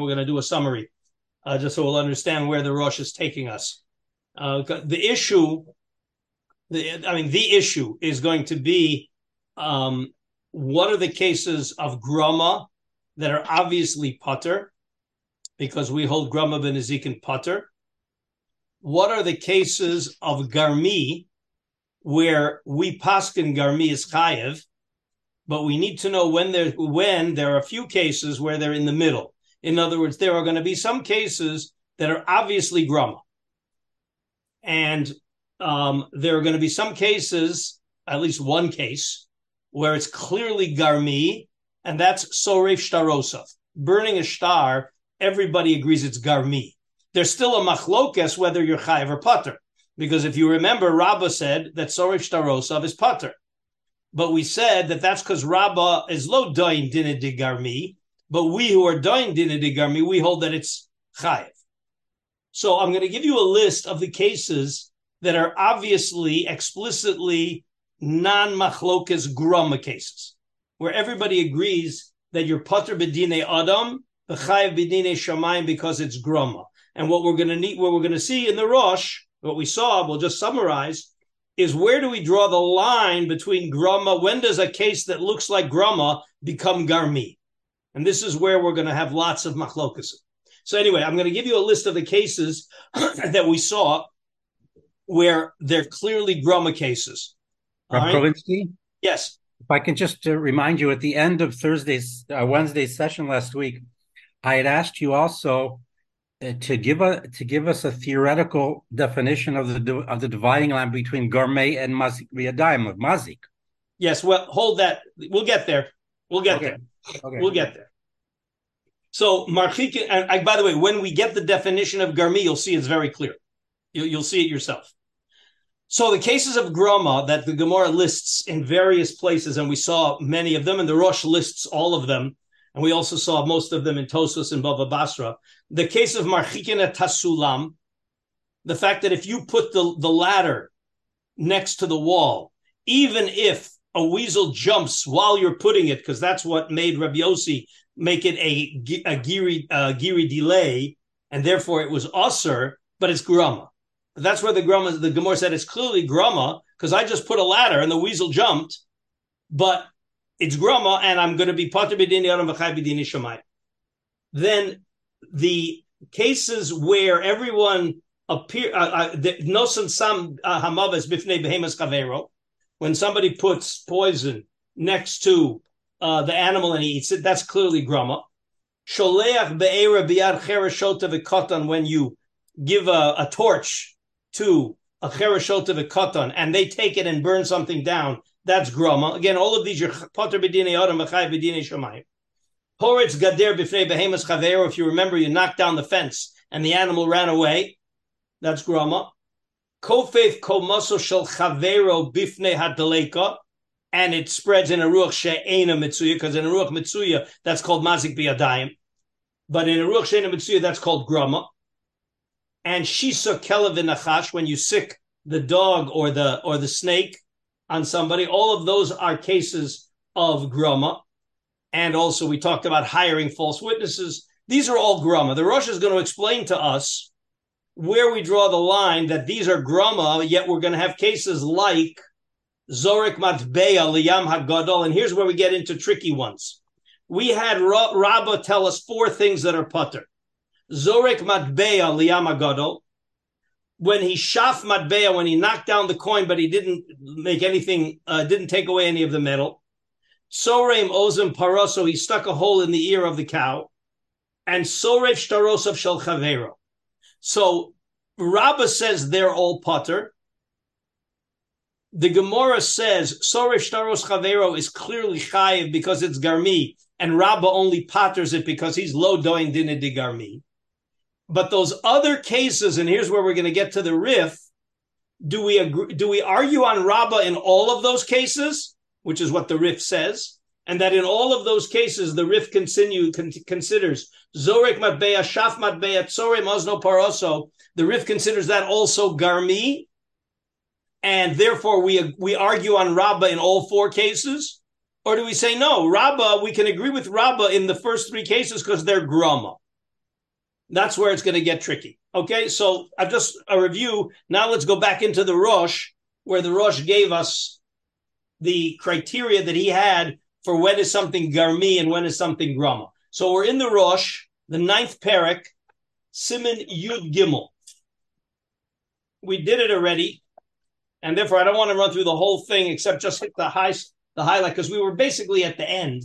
we're going to do a summary, uh, just so we'll understand where the Rosh is taking us. Uh, the issue, the, I mean, the issue is going to be um, what are the cases of grama that are obviously putter, because we hold grama benezik and putter. What are the cases of garmi where we paskin garmi is chayev, but we need to know when there when there are a few cases where they're in the middle. In other words, there are going to be some cases that are obviously grama, and um, there are going to be some cases, at least one case, where it's clearly garmi, and that's soref shtarosov. Burning a star, everybody agrees it's garmi. There's still a machlokes whether you're chayiv or pater, because if you remember, Rabbah said that soref shtarosov is pater. But we said that that's because Rabbah is lo doin dina de garmi, but we who are doin dina de garmi, we hold that it's chayiv. So I'm going to give you a list of the cases that are obviously explicitly non machlokas grama cases, where everybody agrees that you're pater bedine adam, the chayiv bedine shamayim because it's grama. And what we're going to need, what we're going to see in the Rosh, what we saw, we'll just summarize, is where do we draw the line between grama? When does a case that looks like grama become garmi? And this is where we're going to have lots of machlokas. So anyway, I'm going to give you a list of the cases that we saw where they're clearly grama cases. Right? Yes. If I can just uh, remind you, at the end of Thursday's uh, Wednesday's session last week, I had asked you also uh, to give a to give us a theoretical definition of the of the dividing line between garmi and mazik of mazik. Yes, well, hold that. We'll get there. We'll get okay. there. Okay. We'll get there. So marchik, and I, by the way, when we get the definition of garmi, you'll see it's very clear. You, you'll see it yourself. So the cases of grama that the Gemara lists in various places, and we saw many of them, and the Rosh lists all of them and we also saw most of them in Tosos and Bava Basra. The case of Marchikina Tasulam, the fact that if you put the, the ladder next to the wall, even if a weasel jumps while you're putting it, because that's what made Rabbi make it a, a giri, giri delay, and therefore it was usr, but it's grama. That's where the grama, the Gemara said it's clearly grama, because I just put a ladder and the weasel jumped, but it's grama, and I'm going to be pater b'dini adam v'chai b'dini shamayim. Then the cases where everyone appear uh, uh, nosan sam uh, hamavas bifnei behemas kavero, when somebody puts poison next to uh, the animal and he eats it, that's clearly grama. Sholeach be'era biad chereshota v'kotan when you give a, a torch to a chereshota v'kotan and they take it and burn something down, that's grama. Again, all of these are potter b'dinei adam v'chai b'dinei shamayim. Horitz gader b'fnei behemas chavero. If you remember, you knocked down the fence and the animal ran away. That's grama. Kofef komaso shel chavero b'fnei hadaleka. And it spreads in a ruach she'ena mitzuya, because in a ruach mitzuya, that's called mazik biyadayim. But in a ruach she'ena mitzuya, that's called grama. And shisa kelev nachash, when you sick the dog or the or the snake, on somebody. All of those are cases of grama. And also, we talked about hiring false witnesses. These are all grama. The Rosh is going to explain to us where we draw the line that these are grama, yet we're going to have cases like Zorik Matbeya Liyam Hagadol. And here's where we get into tricky ones. We had Rabbah tell us four things that are putter. Zorik Matbeya Liyam Hagadol when he shaf matbea, when he knocked down the coin, but he didn't make anything, uh, didn't take away any of the metal. Soreim ozim paroso, he stuck a hole in the ear of the cow. And sorev shtarosov shel chavero. So Rabbah says they're all putter. The Gemara says sorev shtaros chavero is clearly chayiv because it's garmi, and Rabbah only potters it because he's low doing dinah de garmi. But those other cases, and here's where we're going to get to the Rif. Do we agree, do we argue on Rabbah in all of those cases, which is what the Rif says, and that in all of those cases the Rif continue con- considers Zorek Matbeya, Shaf Matbeya, Tzore Mosno Paroso. The Rif considers that also Garmi, and therefore we we argue on Rabbah in all four cases, or do we say no? Rabbah, we can agree with Rabbah in the first three cases because they're Grama. That's where it's going to get tricky. Okay, so I've just a review. Now let's go back into the Rosh, where the Rosh gave us the criteria that he had for when is something garmi and when is something grama. So we're in the Rosh, the ninth parak, Simon Yud Gimel. We did it already, and therefore I don't want to run through the whole thing except just hit the high the highlight because we were basically at the end,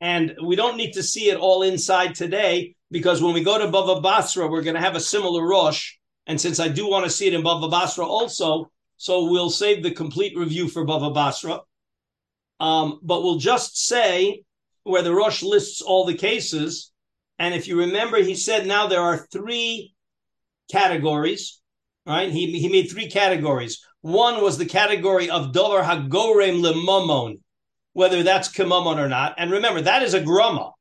and we don't need to see it all inside today because when we go to Bava Basra, we're going to have a similar Rosh, and since I do want to see it in Bava Basra also, so we'll save the complete review for Bava Basra. Um, but we'll just say where the Rosh lists all the cases. And if you remember, he said now there are three categories, right? He, he made three categories. One was the category of Dolar Hagorem Lemomon, whether that's Kimomon or not. And remember, that is a grama.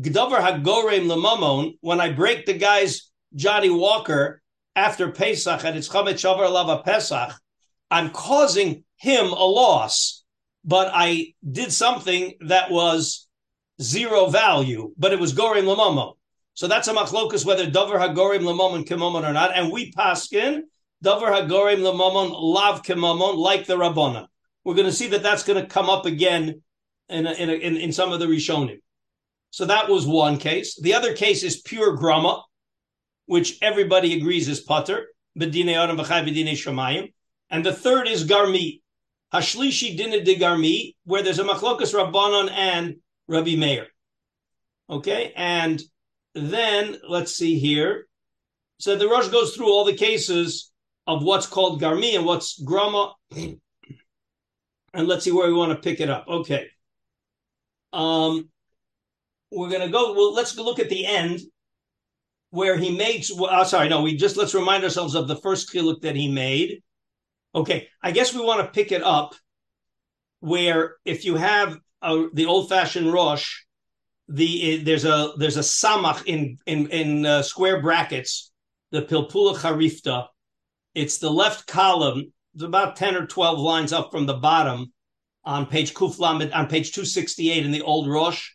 Gdover Hagorem Lemomon, when I break the guy's Johnnie Walker after Pesach and it's Chamet Shavar Lava Pesach, I'm causing him a loss but I did something that was zero value, but it was gorim lamomon. So that's a machlokus whether davar hagorim lamomon kimomon or not. And we paskin davar hagorim lamomon lav kimomon like the rabbona. We're going to see that that's going to come up again in, a, in, a, in, in some of the rishonim. So that was one case. The other case is pure grama, which everybody agrees is putter. And the third is garmi, Hashlishi Dina de Garmi, where there's a machlokas Rabbanon and Rabbi Meir. Okay, and then let's see here. So the Rosh goes through all the cases of what's called Garmi and what's Grama. And let's see where we want to pick it up. Okay. Um, we're going to go. Well, let's look at the end where he makes. Well, oh, sorry, no. We just let's remind ourselves of the first chiluk that he made, Okay, I guess we want to pick it up where if you have a, the old-fashioned Rosh, the there's a there's a samach in in in uh, square brackets, the pilpula charifta. It's the left column. It's about ten or twelve lines up from the bottom on page kuflamed on page two sixty eight in the old Rosh.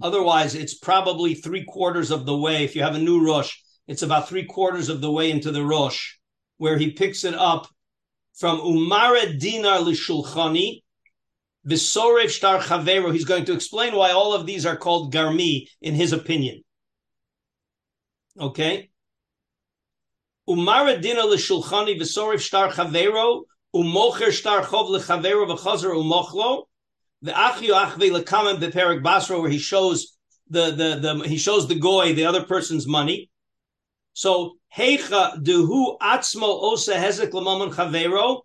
Otherwise, it's probably three quarters of the way. If you have a new Rosh, it's about three quarters of the way into the Rosh, where he picks it up from Umara Dinar Lishulchani, Visorev Shtar Chavero. He's going to explain why all of these are called Garmi, in his opinion. Okay? Umara Dinar Lishulchani, Visorev Shtar Chavero, Umocher Shtar Chov Lechavero, V'chazer Umochlo, the Achio Achve Lekamen Beperik Basra, where he shows the, the, the, he shows the goy, the other person's money. So Heicha duhu atzmo osa hezek lamamon chavero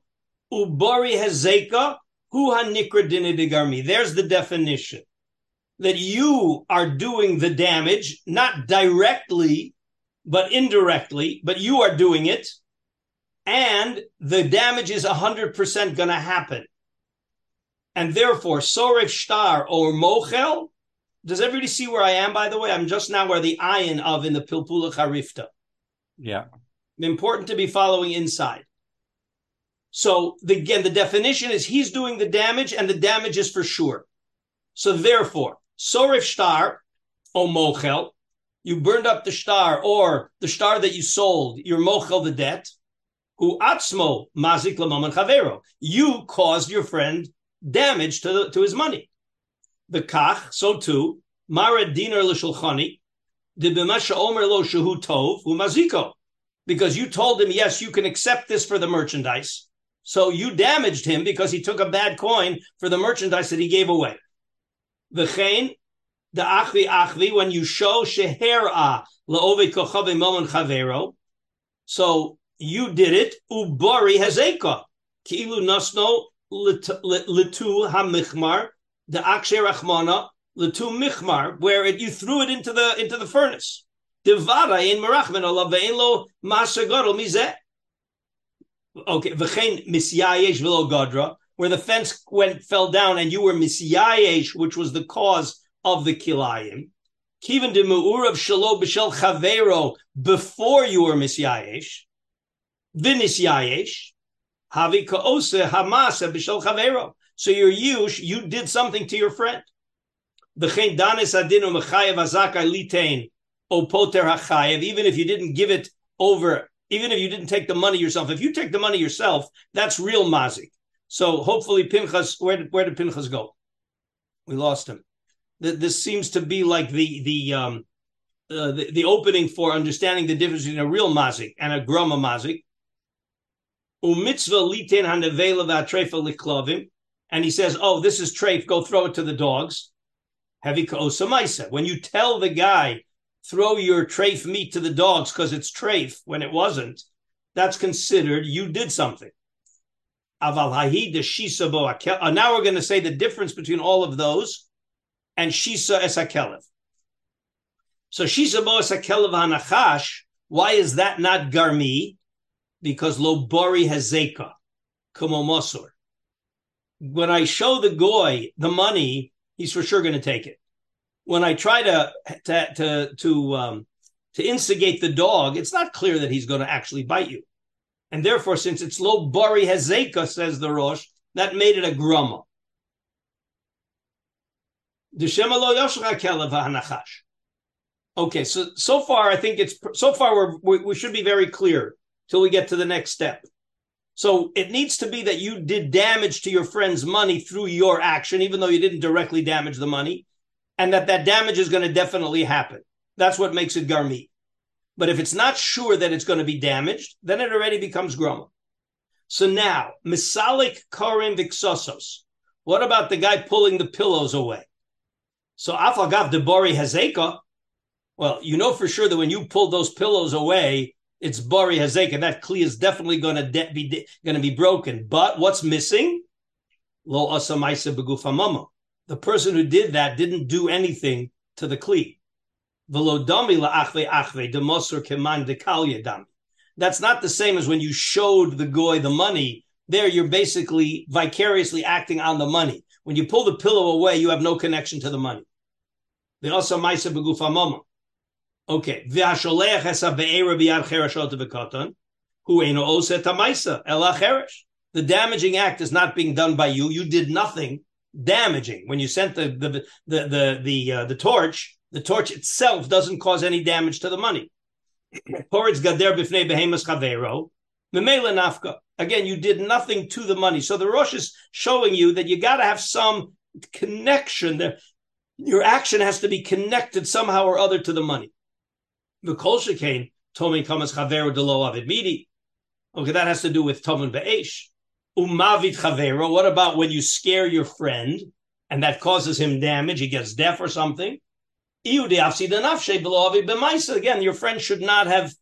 ubari hezeka hu hanikra dinidigarmi. There's the definition that you are doing the damage, not directly, but indirectly, but you are doing it. And the damage is 100% going to happen. And therefore, Soref Shtar or Mochel, does everybody see where I am, by the way? I'm just now where the iron of in the Pilpula Charifta. Yeah. Important to be following inside. So the, again, the definition is he's doing the damage, and the damage is for sure. So therefore, sorif star o mochel, you burned up the star or the star that you sold, you're mochel the debt. Who atzmo mazik lamaman chavero. You caused your friend damage to, the, to his money. The kach, so too, mara dinar l'shulchani, because you told him, yes, you can accept this for the merchandise. So you damaged him because he took a bad coin for the merchandise that he gave away. V'chein, the achvi achvi, when you show sheher'a la'ove kochave momon chavero, so you did it, ubari hazeka, ki'ilu nasno litu hamichmar, the akshe rachmana, Latu Michmar, where it, you threw it into the into the furnace. Devara in Merachman Allah ve'elo masagadol mizeh. Okay, v'chein misyayesh v'lo gadra, where the fence went fell down and you were misyayesh, which was the cause of the kilayim. Kivan de mu'urav shalo b'shel chavero before you were misyayesh. V'nisyayesh. Havi ka'ose hamasa b'shel chavero. So you're you, you did something to your friend. Danis litain hachayev, even if you didn't give it over, even if you didn't take the money yourself. If you take the money yourself, that's real mazik. So hopefully Pinchas, where did, where did Pinchas go? We lost him. This seems to be like the the um uh, the, the opening for understanding the difference between a real mazik and a grama mazik. Umitzvah liten hanevela v'atrefa liklovim, and he says, "Oh, this is treif. Go throw it to the dogs." Osamaisa. When you tell the guy, "Throw your treif meat to the dogs" because it's treif when it wasn't, that's considered you did something. Aval uh, Now we're going to say the difference between all of those and shisa es So shisa bo es hanachash. Why is that not garmi? Because lo bori hazeka, como mosor. When I show the goy the money, he's for sure going to take it. When I try to to to to, um, to instigate the dog, it's not clear that he's going to actually bite you. And therefore, since it's lo bari hezeka, says the Rosh, that made it a grumma. Okay, so so far I think it's so far we, we should be very clear till we get to the next step. So it needs to be that you did damage to your friend's money through your action, even though you didn't directly damage the money, and that that damage is going to definitely happen. That's what makes it garmi. But if it's not sure that it's going to be damaged, then it already becomes groma. So now, misalik karim vixosos. What about the guy pulling the pillows away? So afagav debori hazeka. Well, you know for sure that when you pull those pillows away, it's bari hazeka. That kli is definitely going to de- be de- going to be broken. But what's missing? Lo asamaisa begufamama. The person who did that didn't do anything to the kli. That's not the same as when you showed the goy the money. There, you're basically vicariously acting on the money. When you pull the pillow away, you have no connection to the money. Okay. The damaging act is not being done by you. You did nothing damaging. When you sent the the the the the, uh, the torch, the torch itself doesn't cause any damage to the money. Again, you did nothing to the money. So the Rosh is showing you that you got to have some connection. There, your action has to be connected somehow or other to the money. The Kolshikain, Tomin Kamas Chavero Delo Avid Midi. Okay, that has to do with Tomin Be'esh. Umavit Chavero. What about when you scare your friend and that causes him damage? He gets deaf or something. Again, your friend should not have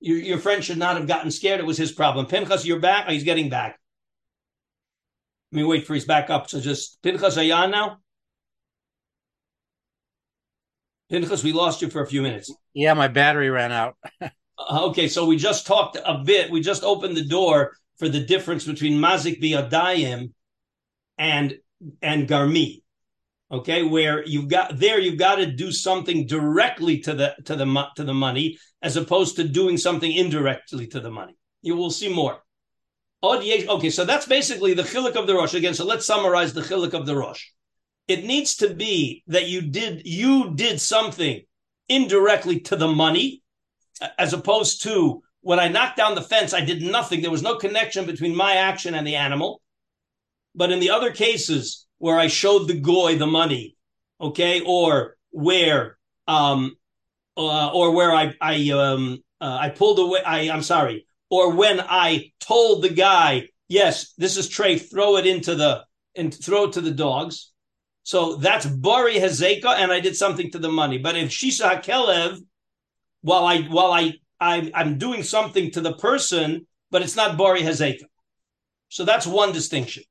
your, your friend should not have gotten scared. It was his problem. Pinchas, you're back. Oh, he's getting back. Let me wait for he's back up. So just Pinchas, are you on now? Pinchas, we lost you for a few minutes. Yeah, my battery ran out. Uh, okay, so we just talked a bit. We just opened the door for the difference between mazik biadayim and and garmi okay where you've got there you've got to do something directly to the to the to the money as opposed to doing something indirectly to the money you will see more okay so that's basically the chilik of the rosh again so let's summarize the chilik of the rosh it needs to be that you did you did something indirectly to the money as opposed to when i knocked down the fence i did nothing there was no connection between my action and the animal but in the other cases where I showed the goy the money, okay, or where um uh, or where I I um uh, I pulled away I I'm sorry, or when I told the guy, yes, this is Trey, throw it into the and throw it to the dogs. So that's Bari Hazeka, and I did something to the money. But if Shisa Hakelev, while I while I I'm, I'm doing something to the person, but it's not Bari Hazeka. So that's one distinction.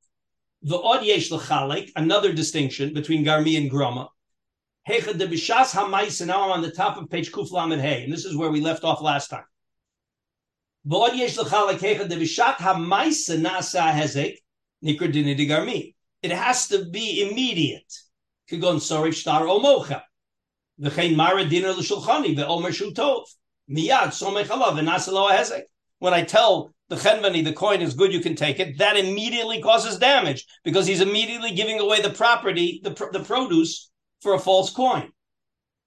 The od yesh l'chalek, another distinction between Garmi and Groma. Hecha de b'shas ha'maisa, now I'm on the top of page Kuf Lamed Hey, and this is where we left off last time. The od yesh l'chalek, hecha de b'shat ha'maisa nasa hezek, nikr dinidi Garmi. It has to be immediate. Kigon sorry shtar omocha. V'chein mara dinner l'shulchani, ve'omer shutov. Miyad somech alav, v'nasa lo hezek. When I tell the chenvani, the coin is good, you can take it. That immediately causes damage because he's immediately giving away the property, the, the produce for a false coin.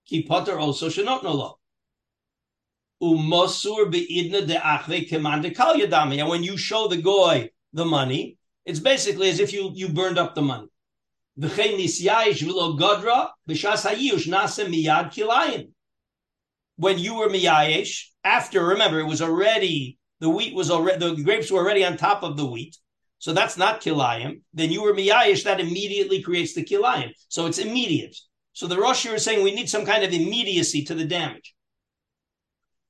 Ki potter also should not know law. umosur beidna de achve keman kal yadami. And when you show the goy the money, it's basically as if you you burned up the money. When you were miyayish, after remember it was already the wheat was already the grapes were already on top of the wheat. So that's not kilayim. Then you were miyayish, that immediately creates the kilayim. So it's immediate. So the Rosh is saying we need some kind of immediacy to the damage.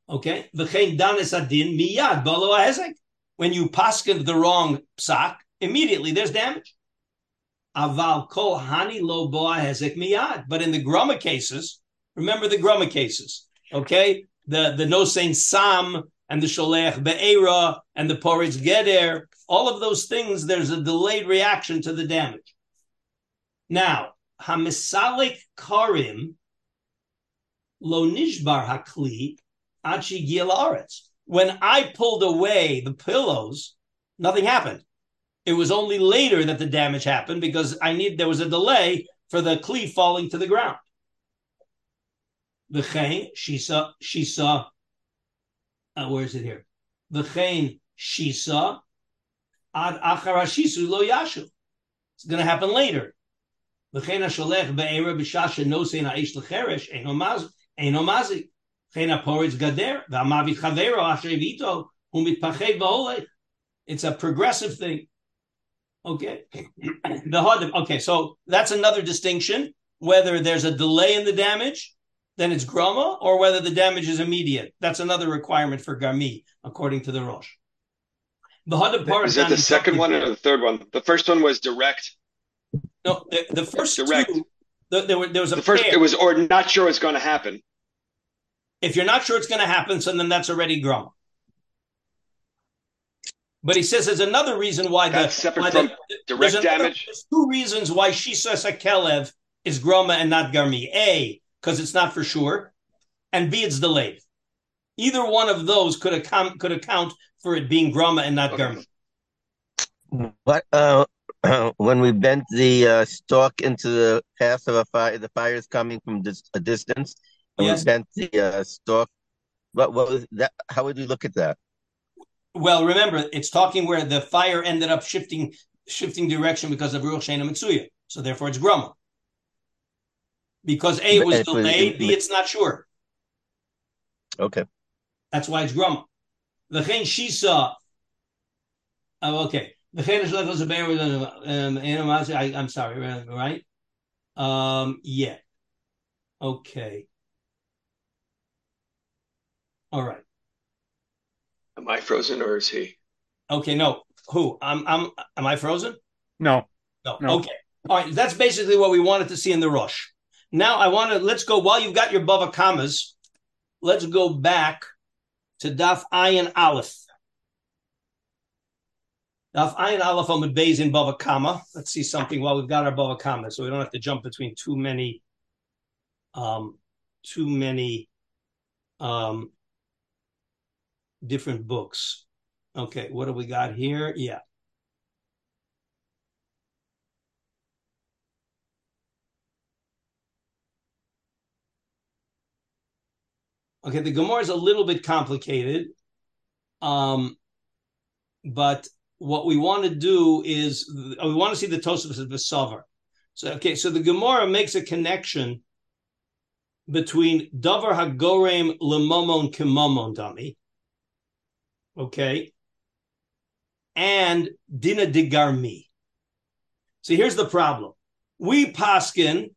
Okay, miyad. When you paskin the wrong psak, immediately there's damage. Aval kol hani lo hezek miyad. But in the groma cases, remember the groma cases. Okay, the the no saying sam and the sholech be'era and the porridge geder. All of those things, there's a delayed reaction to the damage. Now, hamisalik karim lo nishbar hakli achi. When I pulled away the pillows, nothing happened. It was only later that the damage happened because I need there was a delay for the kli falling to the ground. V'chein shisa shisa. Uh, where is it here? V'chein shisa ad acharashisu lo yashu. It's going to happen later. V'chein hasholech be'era b'shasha nosein ha'ish l'cheresh eino mazik. V'chein ha'poritz gader v'amavit chavero asher vito u'mitpachei v'olech. It's a progressive thing. Okay. the hard, okay, so that's another distinction. Whether there's a delay in the damage, then it's grama, or whether the damage is immediate. That's another requirement for garmi, according to the Rosh. The part is that the second one or the third one? The first one was direct no, the, the first Direct. two, the, there, were, there was a the first. pair. It was or not sure it's going to happen. If you're not sure it's going to happen, so then that's already groma. But he says there's another reason why that's the separate why from the, direct there's damage. there's two reasons why she says a kelev is groma and not garmi. A, because it's not for sure, and B, it's delayed. Either one of those could account could account for it being groma and not okay. garmi. What uh, when we bent the uh, stalk into the path of a fire, the fire is coming from dis- a distance, and yes. we bent the uh, stalk. What, what was that? How would you look at that? Well, remember, it's talking where the fire ended up shifting shifting direction because of Ruach Shena Mitsuya. So therefore, it's Grumma. Because A, it was delayed, B, it's not sure. Okay. That's why it's Grumma. The thing she saw. Oh, okay. The Chedesh levels of um, I, I'm sorry, right? Um, yeah. Okay. All right. Am I frozen or is he? Okay, no. Who? I'm. I'm. Am I frozen? No. No. no. Okay. All right. That's basically what we wanted to see in the Rosh. Now I want to let's go while you've got your Bava Kamas. Let's go back to Daf Ayin Aleph. Now, if Ayin Aleph Amud Beis in Bava Kama, let's see something while we've got our Bava Kama, so we don't have to jump between too many, um, too many, um, different books. Okay, what do we got here? Yeah. Okay, the Gemara is a little bit complicated, um, but what we want to do is we want to see the Tosafos of the Savar. So okay, so the Gemara makes a connection between Davar Hagorem Lemomon Kimomon Dami, okay, and Dina Digarmi. So here's the problem: we paskin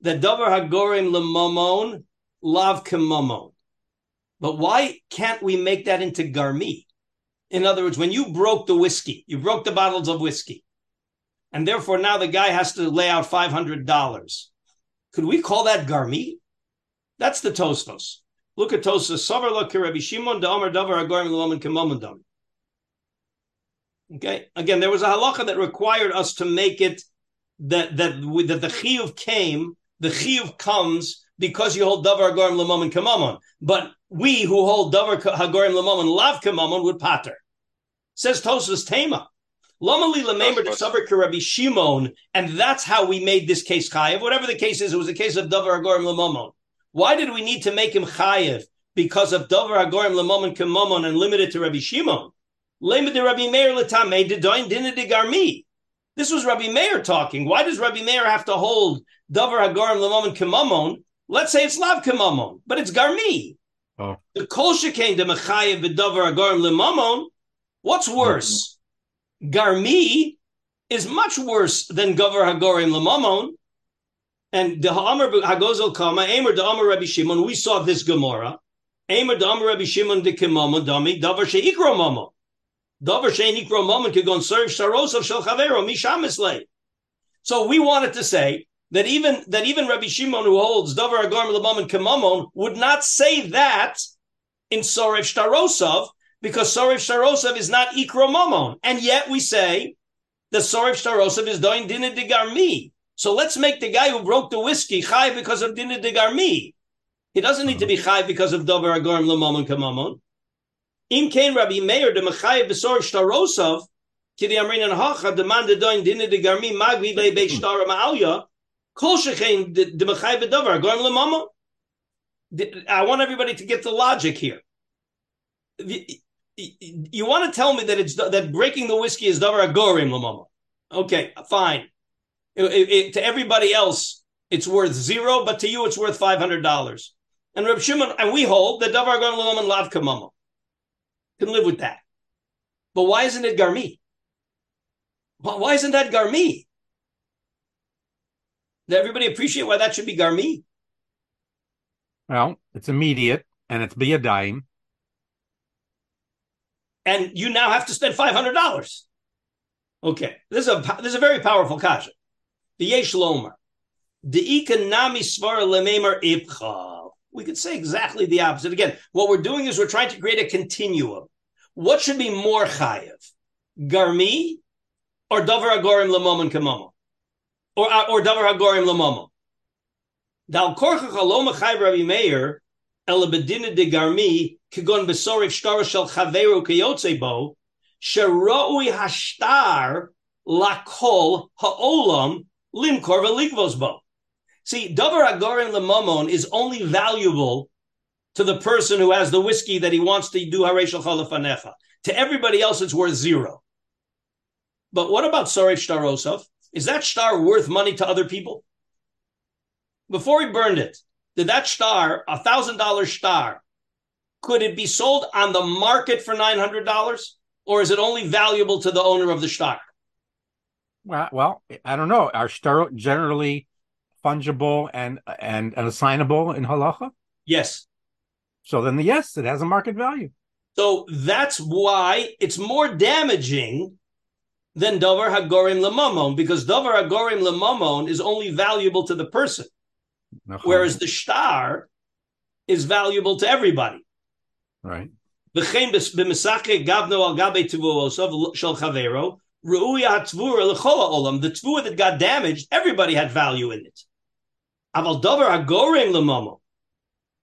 that Davar Hagorem Lemomon Lav Kimomon, but why can't we make that into Garmi? In other words, when you broke the whiskey, you broke the bottles of whiskey, and therefore now the guy has to lay out $500. Could we call that garmi? That's the Tosfos. Look at Tosfos. Savar lo Rabbi Shimon da'omer davar agorim l'lomen kemomon Okay. Again, there was a halacha that required us to make it that that that the chiyuv came. The chiyuv comes because you hold davar agorim l'momen kamamon. But we who hold davar hagorim l'momen lav kamamon would pater. Says Tosfos Tema. Lomali Lamemer Savar Rabbi Shimon, and that's how we made this case chayev. Whatever the case is, it was a case of Davar Agorim Lamomon. Why did we need to make him chayev because of Dover Agorim Lamomon Kamomon and limited to Rabbi Shimon. Limited Rabbi Meir Latame Dedoin Dina de Garmi. This was Rabbi Meir talking. Why does Rabbi Meir have to hold Dover Agorim Lamomon Kamomon? Let's say it's Lav Kamomon, but it's Garmi. Oh. The Kol Shekain de Mechayev Dover Agorim Lamomon. What's worse? Mm-hmm. Garmi is much worse than Gover Hagorim Lamomon. And the Ha'amar Hagozel Kama, Amer the Amar Rabbi Shimon, we saw this Gemara. Amer the Amar Rabbi Shimon de Kimamo, Dami, Davar Sheikro Momo. Davar Sheikro Momo could go and serve Sharos of Shel Chavero, Mishamislay. So we wanted to say that even that even Rabbi Shimon who holds Davar Agorim Lamomon Kimamon would not say that in Sorev Shtarosov because Sorev Shtarosov is not Ikro Momon. And yet we say the Sorev Shtarosov is doing Dinah. So let's make the guy who broke the whiskey chai because of dinah de garmi. He doesn't need to be chai because of davar agorim lemamon kamamon. Im kain Rabbi Meir de mechai besor shtarosov kidi amrin and hacha demand de doin dinah de garmi magvi be be ma'alya kol shechein de mechai bedavar agorim lemamon. I want everybody to get the logic here. You want to tell me that it's that breaking the whiskey is davar agorim lemamon. Okay, fine. It, it, to everybody else, it's worth zero, but to you, it's worth five hundred dollars. And Reb Shimon, and we hold that davar gon and lav kamama can live with that. But why isn't it garmi? Why isn't that garmi? Does everybody appreciate why that should be garmi? Well, it's immediate and it's be a dime. And you now have to spend five hundred dollars. Okay, this is a this is a very powerful kasha. The. We could say exactly the opposite. Again, what we're doing is we're trying to create a continuum. What should be more chayiv? Garmi or Davar Agorim Lamomon Kamomo? Or, uh, or Davar Agorim Lamomo? Dal Korcha Chaloma Chayiv Rabbi Meir Elabedina de Garmi Kigon Besoriv Shtar Shel Chaveru Kayotze Bo Sheroi Hashtar Lakol Ha'olam limkor v'ligvos bo. See, davar agorim lemomon is only valuable to the person who has the whiskey that he wants to do hareshal chalafanecha. To everybody else, it's worth zero. But what about Soref Shtarosov? Is that star worth money to other people? Before he burned it, did that star, a thousand dollar star, could it be sold on the market for nine hundred dollars, or is it only valuable to the owner of the star? Well, well, I don't know. Are star generally fungible and and, and assignable in halacha? Yes. So then, the, yes, it has a market value. So that's why it's more damaging than davar hagorim lemamon because davar hagorim lemamon is only valuable to the person, whereas the star is valuable to everybody. Right. The tvua that got damaged, everybody had value in it.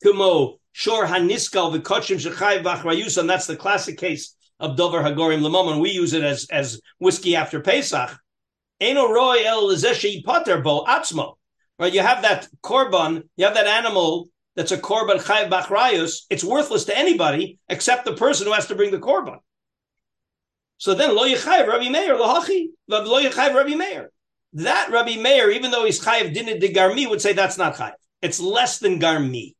Kumo shor haniskal and that's the classic case of davar hagorim lemamo, and we use it as, as whiskey after Pesach. Roy el atzmo. Right, you have that korban, you have that animal that's a korban chayv bachrayus. It's worthless to anybody except the person who has to bring the korban. So then lo yichayv Rabbi Meir lahachi lo yichayv Rabbi Meir. That Rabbi Meir, even though he's chayiv dinah de garmi, would say that's not chayiv. It's less than garmi.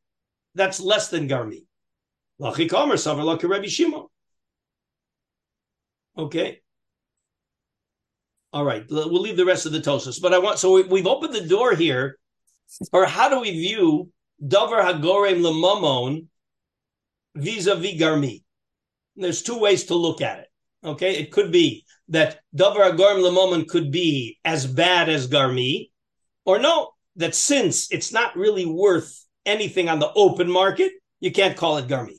That's less than garmi. Lachi kamer savar laki Rabbi Shimon. Okay. All right, we'll leave the rest of the tosos. But I want so we, have opened the door here, or how do we view davar hagorem lemamon vis-a-vis garmi? There's two ways to look at it. Okay, it could be that davar agarm lemomen could be as bad as garmi, or no, that since it's not really worth anything on the open market, you can't call it garmi.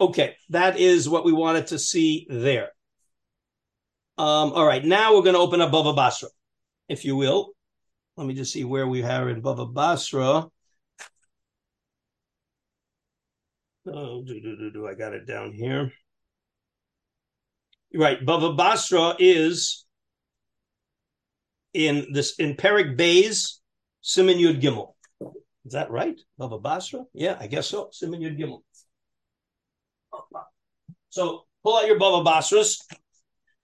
Okay, that is what we wanted to see there. Um, all right, now we're going to open up Bava Basra, if you will. Let me just see where we are in Bava Basra. Oh, do, do, do, do. I got it down here. Right, Bava Basra is in this in Perik Bays, Simon Yud Gimel. Is that right? Bava Basra? Yeah, I guess so. Simon Yud Gimel. So pull out your Bava Basras.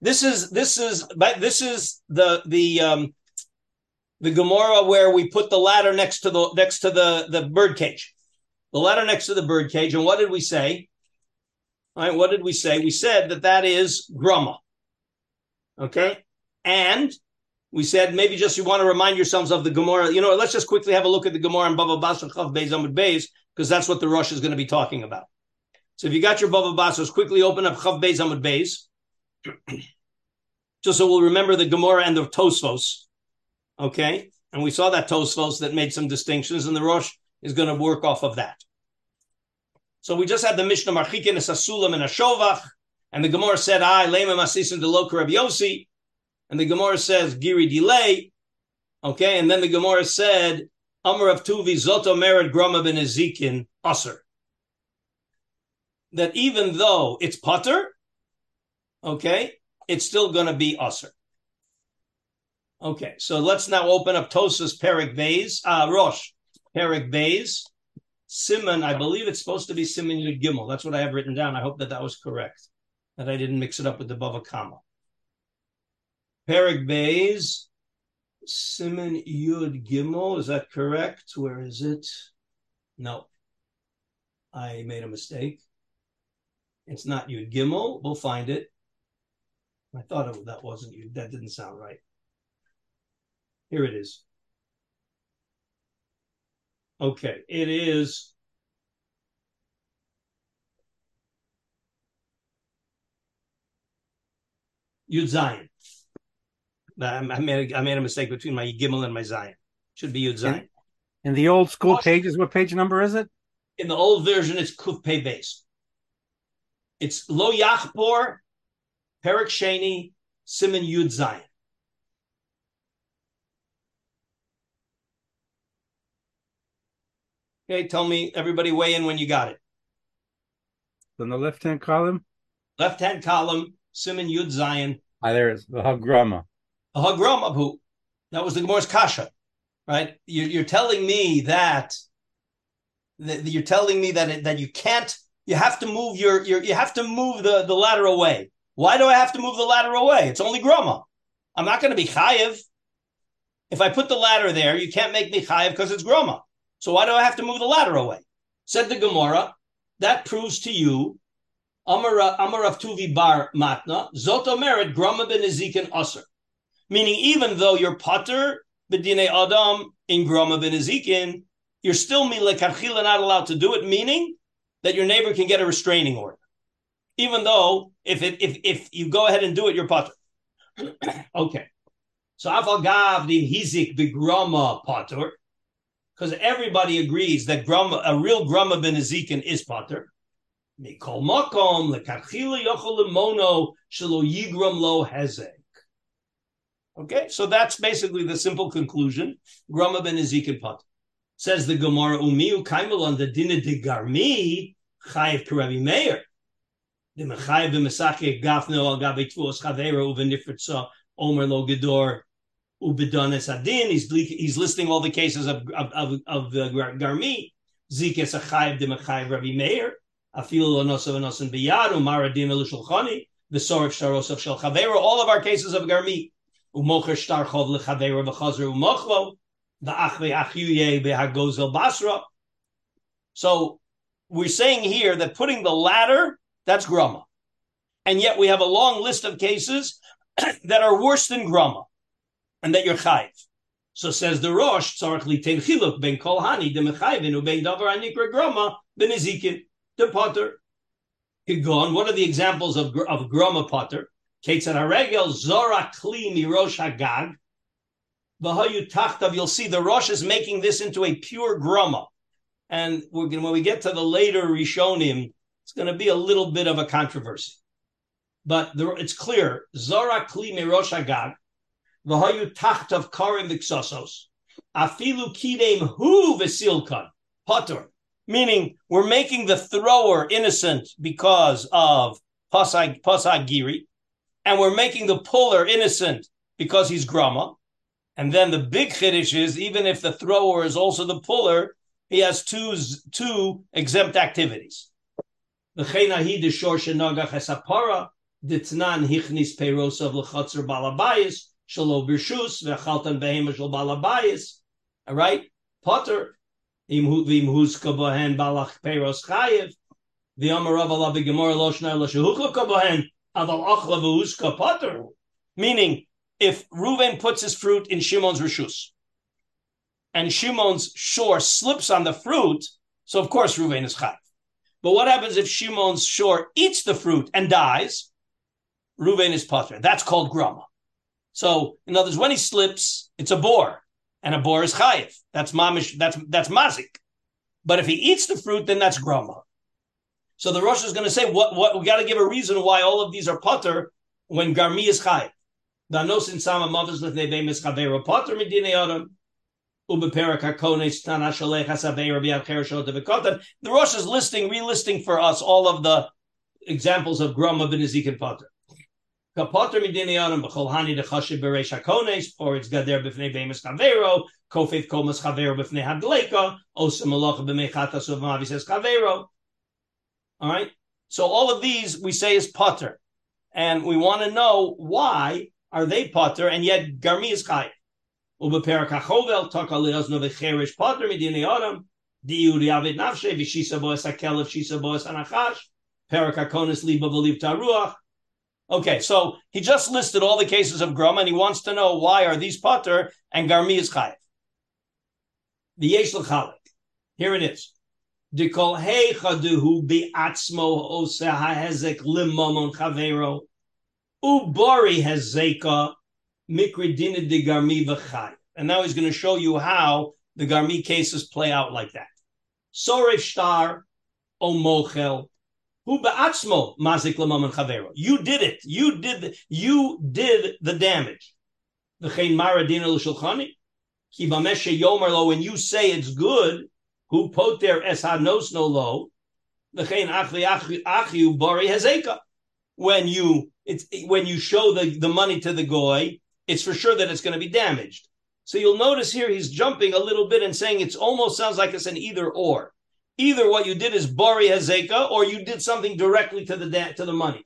This is this is this is the the um the Gemara where we put the ladder next to the next to the the bird cage. The ladder next to the bird cage. And what did we say? Right, what did we say? We said that that is grumma. Okay, and we said maybe just you want to remind yourselves of the Gemara. You know, let's just quickly have a look at the Gemara and Bava Basra Chav Beis Amud Beis because that's what the Rosh is going to be talking about. So if you got your Bava Basras, quickly open up Chav Beis Amud Beis, just so we'll remember the Gemara and the Tosfos. Okay, and we saw that Tosfos that made some distinctions, and the Rosh is going to work off of that. So we just had the Mishnah Marchikin, a Sasulam, and a Shovach, and the Gemara said, "I lema masisim de lo Yosi," and the Gemara says, "Giri delay." Okay, and then the Gemara said, "Amar of Tuvi zoto merid grama ben Ezekin aser." That even though it's putter, okay, it's still going to be aser. Okay, so let's now open up Tosas Perik Bays, uh, Rosh Perik Bays, Simon. I believe it's supposed to be Simon Yud Gimel. That's what I have written down. I hope that that was correct, that I didn't mix it up with the Bava Kama. Perik Bays, Simon Yud Gimel. Is that correct? Where is it? No, I made a mistake. It's not Yud Gimel. We'll find it. I thought it, that wasn't you. That didn't sound right. Here it is. Okay, it is. Yud Zayin. I made, a, I made a mistake between my Gimel and my Zayin. Should be Yud Zayin. In the old school pages, what page number is it? In the old version, it's Kuf Pei base. It's Lo Yachbor, Perik Sheni, Simon Yud Zayin. Okay, tell me, everybody weigh in when you got it. In the left hand column? Left hand column, Simon Yud Zayin. Ah, there is the Hagrama. The Hagrama, who? That was the Gemara's Kasha, right? You're, you're telling me that, that you're telling me that it, that you can't, you have to move your, your you have to move the, the ladder away. Why do I have to move the ladder away? It's only Grama. I'm not going to be chayiv. If I put the ladder there, you can't make me chayiv because it's Grama. So why do I have to move the ladder away? Said the Gemara, that proves to you, Amarav Tuvi Bar Matna, Zoto Merit Grama ben Ezekin Aser. Meaning, even though you're Potter, Bedine Adam in Grama ben you're still Milekarchila not allowed to do it, meaning that your neighbor can get a restraining order. Even though if it, if if you go ahead and do it, you're Potter. okay. So Afagav the Hizik Bigrama Potter because everybody agrees that grama, a real grama ben Ezekin is potter. Makom lo hezek. Okay, so that's basically the simple conclusion. Grama ben Ezekin potter. Says the Gemara umiu kaimel on the dina de garmi chayiv karavi meir. The mechayiv b'mesachik gafno al gabe tvuos chavera uvenifritza omer lo gedor Ubidonis Adin. He's he's listing all the cases of of of, of uh, Garmi. Zikes Achayev Dimachayev Rabbi Meir. Afilu Lonosav Anosan Biyad Umaradim Elushulchani. The Sorif Sharosov Shel Chavera. All of our cases of Garmi. Umocher Shtarchov LeChavera V'Chazar Umochlo. The Achve Achyuye Behagozel Basra. So we're saying here that putting the ladder, that's grama. And yet we have a long list of cases that are worse than grama and that you're chayiv. So says the Rosh, tzarich litein chiluk ben kol hani de mechayvin ben davar anikra groma ben ezikin de potter. Kigon, what are the examples of, of groma potter? Ketzad haregel zora kli mirosh hagag. V'hayu tachtav, you'll see the Rosh is making this into a pure groma. And gonna, when we get to the later Rishonim, it's going to be a little bit of a controversy. But the, it's clear, Zora Kli Mirosh Hagag, V'hayu tachtav karim v'ksasos. Afilu kidem hu v'silkan. Potter. Meaning, we're making the thrower innocent because of pasag, pasag giri, and we're making the puller innocent because he's grama. And then the big chiddush is even if the thrower is also the puller, he has two two exempt activities. The chenahi de shor shenagach esapara ditnan hichnis peiros of lechatzer balabayis shalo birshus shal balabayis. All right, Potter bohen balach peiros chayev kabohen aval achla Potter. Meaning, if Reuven puts his fruit in Shimon's rishus, and Shimon's shore slips on the fruit, so of course Reuven is chayiv. But what happens if Shimon's shore eats the fruit and dies? Reuven is potter. That's called grama. So, in other words, when he slips, it's a boar, and a boar is chayiv. That's mamish. That's that's mazik. But if he eats the fruit, then that's grama. So the Rosh is going to say, what? What? We got to give a reason why all of these are potter when garmi is chayiv. Potter. The Rosh is listing, relisting for us all of the examples of Grama b'nezikin Potter. Kapater midini adam b'cholhani dechashiv bereish hakones, or it's gader b'fnei b'emes chavero, kofet komas chavero b'fnei hadleka, osa malacha b'mei chatas uvavi says chavero. All right? So all of these we say is potter. And we want to know why are they potter and yet garmi is chayiv. Ubeperachachovel takaliazno v'cherish potter midini adam, diuri avid nafshe v'shisa bo'es hakelef, shisa bo'es anachash, perakakonis liba v'liv taruach, Okay, so he just listed all the cases of Grum and he wants to know why are these potter and Garmi is chayiv. The Yesh L'chalik. Here it is. Ubori hezeka mikridina de garmi v'chai. And now he's going to show you how the garmi cases play out like that. Sorev shtar o mochel You did it. You did. The, you did the damage. When you say it's good, who poter es hanos no lo. When you it's when you show the, the money to the goy, it's for sure that it's going to be damaged. So you'll notice here he's jumping a little bit and saying it almost sounds like it's an either or. Either what you did is bari hazeka, or you did something directly to the to the money.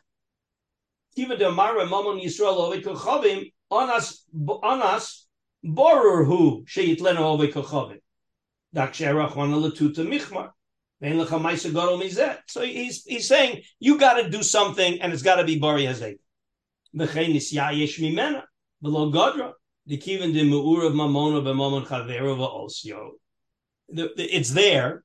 Even the Mara Mamon Yisrael Ovekochavim Anas Anas Borur Hu Sheyitlenu Latuta Michmar. So he's he's saying you got to do something and it's got to be bari hazek. It's there,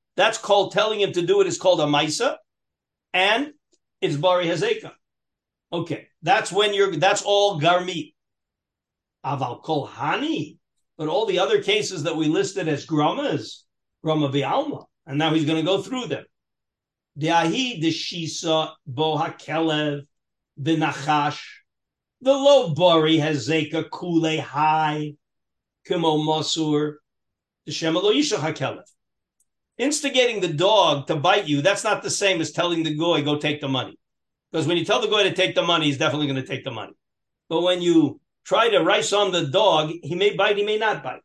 That's called telling him to do it is called a Maisa. And it's Bari Hazeka. Okay. That's when you're, that's all Garmi. Aval Kol Hani. But all the other cases that we listed as Gramas, Grama Bialma. And now he's going to go through them. Deahi de Shisa Bo Hakelev the Nachash the low bari has zeka kule high, kimo masur, the shemalo hakelef. Instigating the dog to bite you, that's not the same as telling the goy, go take the money. Because when you tell the goy to take the money, he's definitely going to take the money. But when you try to rice on the dog, he may bite, he may not bite.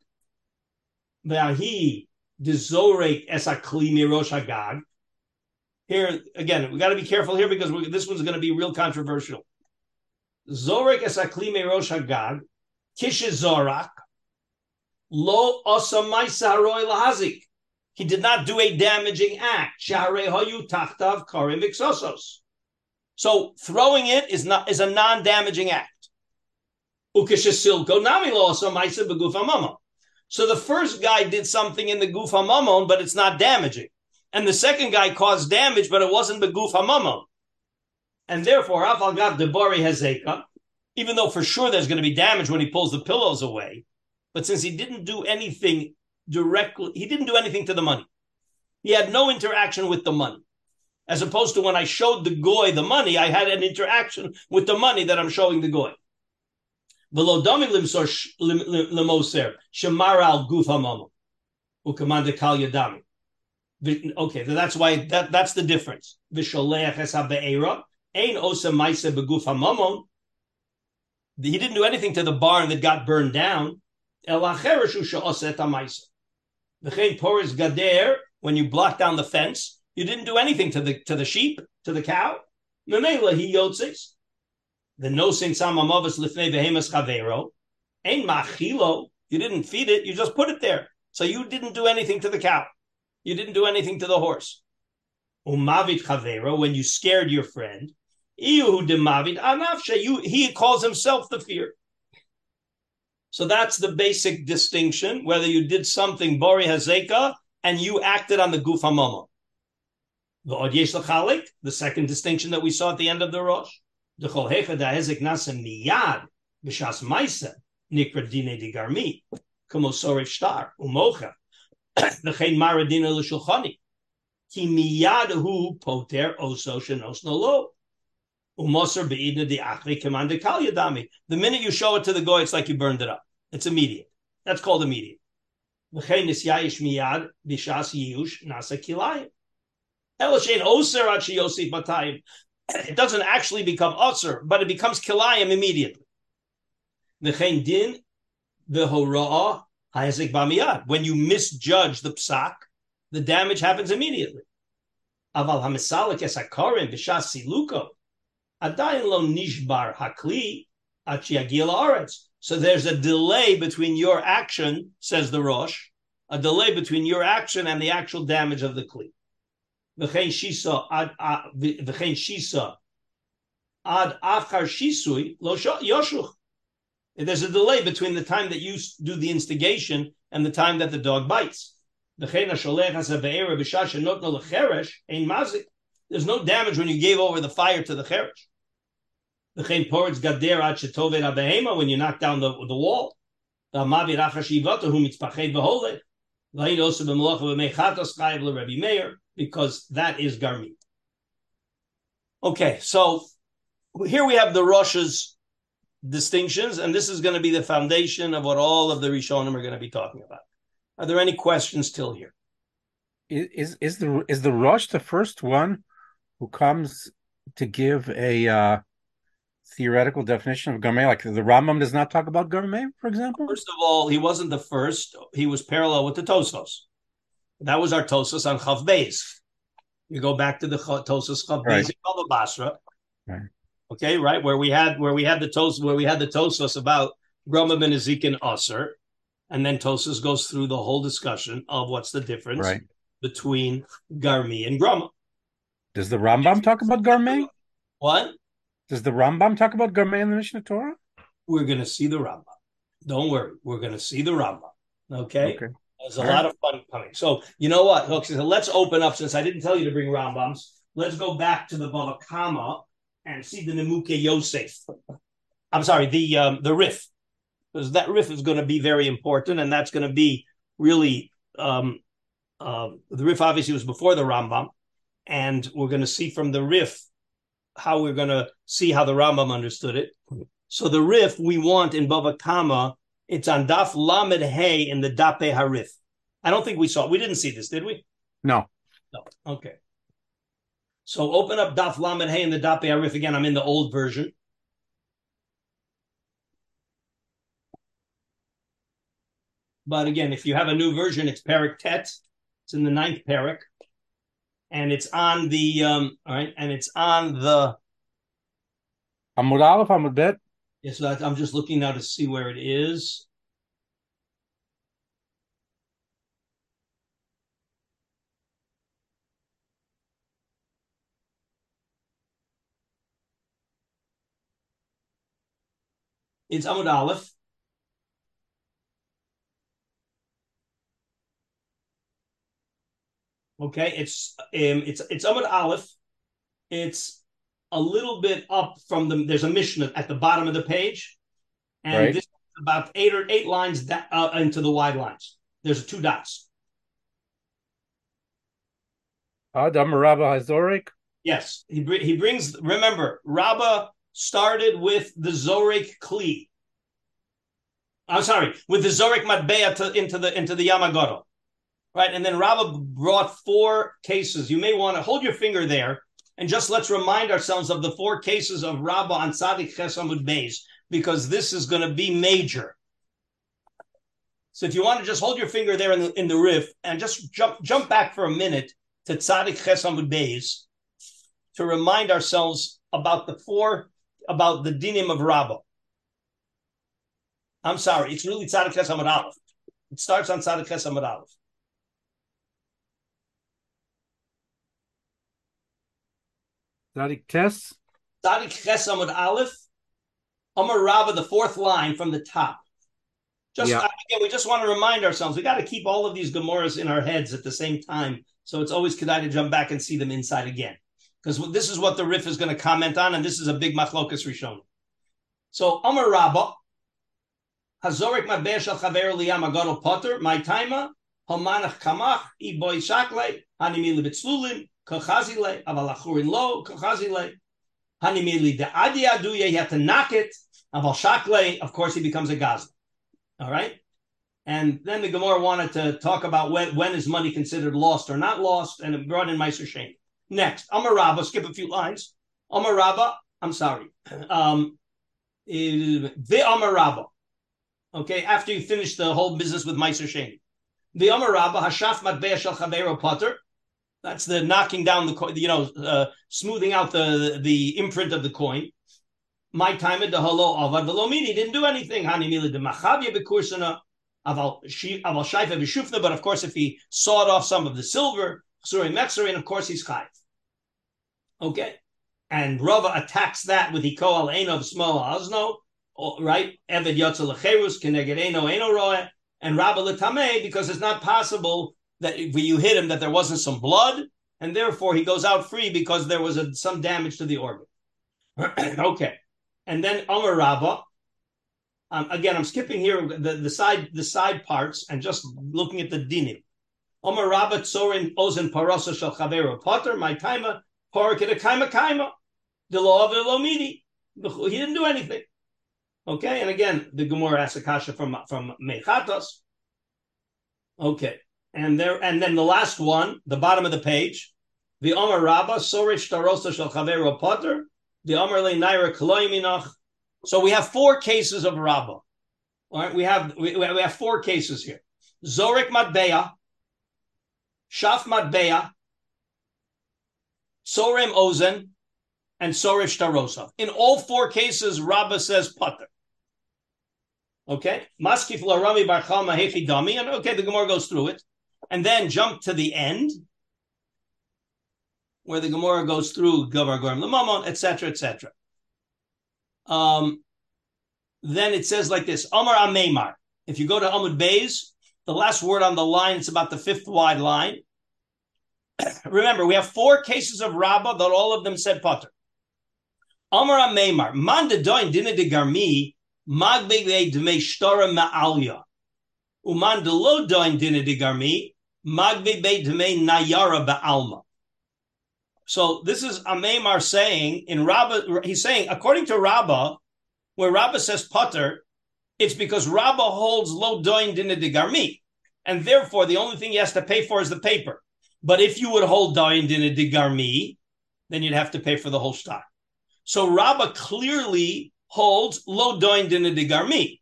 He dezorek esakli mirosh hagag. Here again, we got to be careful here because this one's going to be real controversial. Zorek es akli merosh hagag, kishe zorak, lo osamaisa haroy lahazik. He did not do a damaging act. So throwing it is not is a non-damaging act. So the first guy did something in the gufa mamon, but it's not damaging. And the second guy caused damage, but it wasn't begufa mamon and therefore Debari Hezeka, even though for sure there's going to be damage when he pulls the pillows away, but since he didn't do anything directly, he didn't do anything to the money. He had no interaction with the money. As opposed to when I showed the goy the money, I had an interaction with the money that I'm showing the goy. Kal yadami. Okay, that's why that, that's the difference. Osa. He didn't do anything to the barn that got burned down. Gader, when you block down the fence, you didn't do anything to the to the sheep, to the cow. Memela he yotzes. The no sin samamavas lifnei vehemas chavero. Ein machilo. You didn't feed it, you just put it there. So you didn't do anything to the cow. You didn't do anything to the horse. Umavit chavero, when you scared your friend, demavit anafsha, you he calls himself the fear. So that's the basic distinction, whether you did something bori hazeka and you acted on the guf hamama. The second distinction that we saw at the end of the Rosh, the cholhecha da hezek nasa miyad b'shas maisa nikra dine di garmi, como sorif shtar umocha V'chein maradina l'shulchani. Ki miyadahu poter oso shenos no lo. Umoser be'idna di achri commanded kal yadami. The minute you show it to the goy, it's like you burned it up. It's immediate. That's called immediate. It doesn't actually become oser, but it becomes kilayim immediately. When you misjudge the psak, the damage happens immediately. Aval hamisalik esakorim b'shas siluko adayin lo nishbar hakli. So there's a delay between your action, says the Rosh, a delay between your action and the actual damage of the kli. Ad lo. There's a delay between the time that you do the instigation and the time that the dog bites. There's no damage when you gave over the fire to the cheresh. When you knock down the, the wall. Because that is garmi. Okay, so here we have the Rosh's distinctions, and this is going to be the foundation of what all of the Rishonim are going to be talking about. Are there any questions still here? Is is the is the Rosh the first one who comes to give a uh, theoretical definition of Garmeh? Like the Rambam does not talk about Garmeh, for example. First of all, he wasn't the first. He was parallel with the Tosos. That was our Tosos on Chav Beis. You go back to the Tosos Chav Beis right. in Basra. Right okay, right, where we had where we had the tos where we had the tosos about Groma b'nezikin Aser, and then Tosos goes through the whole discussion of what's the difference right. between Garmi and Groma. Does the Rambam talk about Garmi? What? Does the Rambam talk about Garmi in the Mishnah Torah? We're going to see the Rambam. Don't worry, we're going to see the Rambam. Okay. okay. There's a All lot right. of fun coming. So you know what? So let's open up. Since I didn't tell you to bring Rambams, let's go back to the Bava Kama and see the Nemuke Yosef. I'm sorry, the um, the Rif because that Rif is going to be very important, and that's going to be really um, uh, the Rif. Obviously, was before the Rambam, and we're going to see from the Rif how we're going to see how the Rambam understood it. So the Rif we want in Bava Kama, it's on Daf Lamed Hey in the Dape Harif. I don't think we saw. it. We didn't see this, did we? No. No. Okay. So open up Daf Lamed Hey in the Dape Arif again. I'm in the old version. But again, if you have a new version, it's Perik Tet. It's in the ninth Perik. And it's on the um, all right, and it's on the Amud Aleph, Amud Bet. Yes, yeah, so I'm just looking now to see where it is. It's Amud Aleph. Okay, it's um, it's it's Amud Aleph. It's a little bit up from the. There's a Mishnah at the bottom of the page, and right. this is about eight or eight lines da- uh, into the wide lines. There's two dots. Adam Rabba Hazorik. Yes, he he brings. Remember, Rabba started with the Zorik Kli. I'm sorry, with the Zorik Matbeya to, into the into the Yamagoro, right? And then Rabba brought four cases. You may want to hold your finger there and just let's remind ourselves of the four cases of Rabba on Tzadik Chesamud Beis because this is going to be major. So if you want to just hold your finger there in the in the Rif and just jump jump back for a minute to Tzadik Chesamud Beis to remind ourselves about the four about the dinim of Rabbah. I'm sorry, it's really Tzadik Chesamud Aleph. It starts on Tzadik Chesamud Aleph. Tzadik Tes. Tzadik Chesamud Aleph. Amar Rabbah, the fourth line from the top. Just yeah. again, we just want to remind ourselves we got to keep all of these Gemaras in our heads at the same time. So it's always good to jump back and see them inside again, because this is what the Rif is going to comment on, and this is a big machlokas rishon. So Amar Rabba, Hazorik Mabeh Shal Chaver Liyam Agadol Potter, My Taima, Hamanach Kamach, Iboy Shakle, Bitzlulim, Kachazile, Avalachurin Lo, Kachazile, Hanimili De Adi Aduya, you have to knock it, Aval Shakle, of course he becomes a Gazla. All right. And then the Gemara wanted to talk about when, when is money considered lost or not lost, and it brought in Meiser Shane. Next, Amarabba, skip a few lines. Amarabba, I'm sorry. Um, the Amarabba. Okay, after you finish the whole business with Meiser Shane. The Amarabba, Hashaf Matbeya Shal Chavero Potter. That's the knocking down the coin, you know, uh, smoothing out the, the imprint of the coin my time at the hello avad velomini didn't do anything. Hani mila de machavia bekursana aval aval. But of course, if he sawed off some of the silver, suri mexeri, and of course he's chayv. Okay, and Rava attacks that with hiko al of small azno, right? Eved yotzel lecherus keneged eno eno roe, and Rabba letame because it's not possible that if you hit him that there wasn't some blood, and therefore he goes out free because there was a, some damage to the organ. okay and then Amar Rabba. Um, again, I'm skipping here the, the side the side parts and just looking at the dinim. Amar Rabba Tzorin Ozen Parosa Shal Potter My Kaima Parakita Kaima Kaima the law of the Lomidi. He didn't do anything. Okay, and again, the Gemara asks Akasha from from Mechatos. Okay, and there, and then the last one, the bottom of the page, the Omar Rabba Sorich Tarosa Shal Potter the Amarle Naira Kaloiminach. So we have four cases of Rabba. All right, we have we, we have four cases here. Zorik Matbeya, Shaf Matbeya, Sorem Ozen, and Sorish Tarosa. In all four cases, Rabba says Putter. Okay, Maskif Larami Barchal Mahechi Dami, and okay, the Gemara goes through it, and then jump to the end, where the Gemara goes through Gavar Gorm Lamamon, etc., etc. Um, then it says like this: Amar Ameimar. If you go to Amud Beis, the last word on the line, it's about the fifth wide line. Remember, we have four cases of Rabbah that all of them said Potter. Amar Ameimar. Man de doin dina de garmi magbege dmei shtora ma'alya. Uman de lo doin dina de garmi magbege dmei nayara ba'alma. So this is Amemar saying in Rabbah, he's saying, according to Rabbah, where Rabbah says putter, it's because Rabbah holds low doin din de garmi. And therefore, the only thing he has to pay for is the paper. But if you would hold doin din de garmi, then you'd have to pay for the whole stock. So Rabbah clearly holds low doin din de garmi.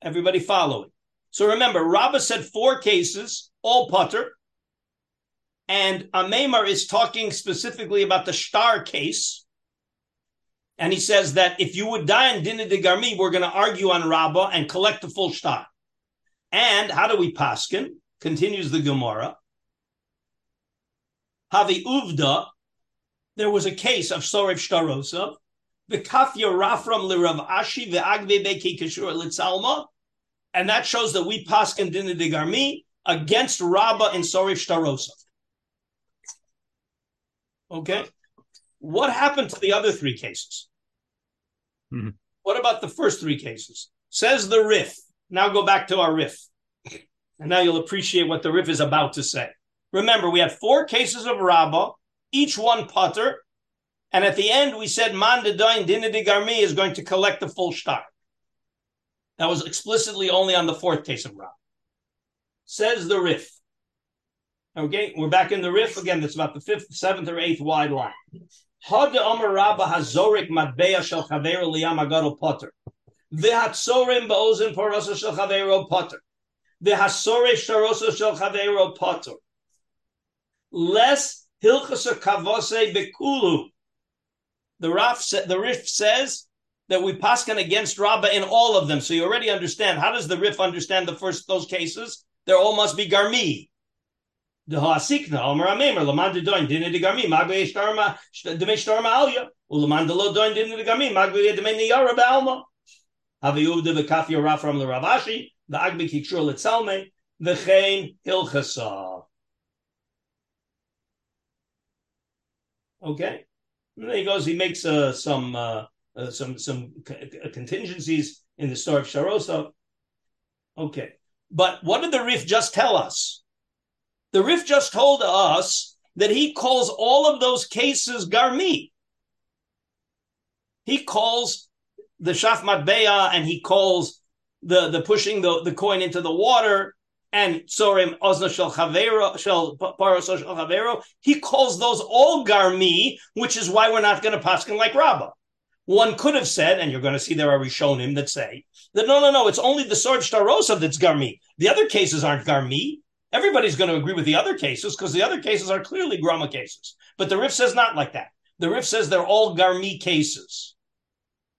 Everybody following. So remember, Rabbah said four cases, all putter. And Amemar is talking specifically about the star case. And he says that if you would die in Dina de Garmi, we're going to argue on Rabbah and collect the full star. And how do we paskin? Continues the Gemara. Havi Uvda, there was a case of Sorev Shtarosa, the Kafya Rafram Lirav Ashi, the Agve Beki Kishur Litzalma, and that shows that we paskin Dina de Garmi against Rabbah and Sorev Shtarosa. Okay. What happened to the other three cases? Mm-hmm. What about the first three cases? Says the Rif. Now go back to our Rif. And now you'll appreciate what the Rif is about to say. Remember, we had four cases of Rabbah, each one putter, and at the end we said Man Dedain Dina de Garmi is going to collect the full star. That was explicitly only on the fourth case of Rabbah. Says the Rif. Okay, we're back in the Rif again. That's about the fifth, seventh, or eighth wide line. Had Omer Rabba Hazorik Matbeya Shel Chaveru Liyam Agado Potter. V'hatzorim ba'ozen porosa shel Chaveru Potter. V'hasore sharosa shel Chaveru Potter. Less hilchasa kavose bekulu. The Raf, the Rif says that we paskin against Rabba in all of them. So you already understand. How does the Rif understand the first those cases? They all must be garmi. Okay. And then he goes, he makes uh, some uh, uh, some some contingencies in the story of Sharosa. Okay. But what did the Rif just tell us? The Rif just told us that he calls all of those cases Garmi. He calls the Shaf Matbeya and he calls the, the pushing the, the coin into the water and Sorim Ozna Shel Chavero Shel Paros Shel Chavero. He calls those all Garmi, which is why we're not going to paskin like Rabbah. One could have said, and you're going to see there are Rishonim that say that no, no, no, it's only the sword Shtarosa that's Garmi. The other cases aren't Garmi. Everybody's going to agree with the other cases because the other cases are clearly Grama cases. But the Rif says not like that. The Rif says they're all Garmi cases.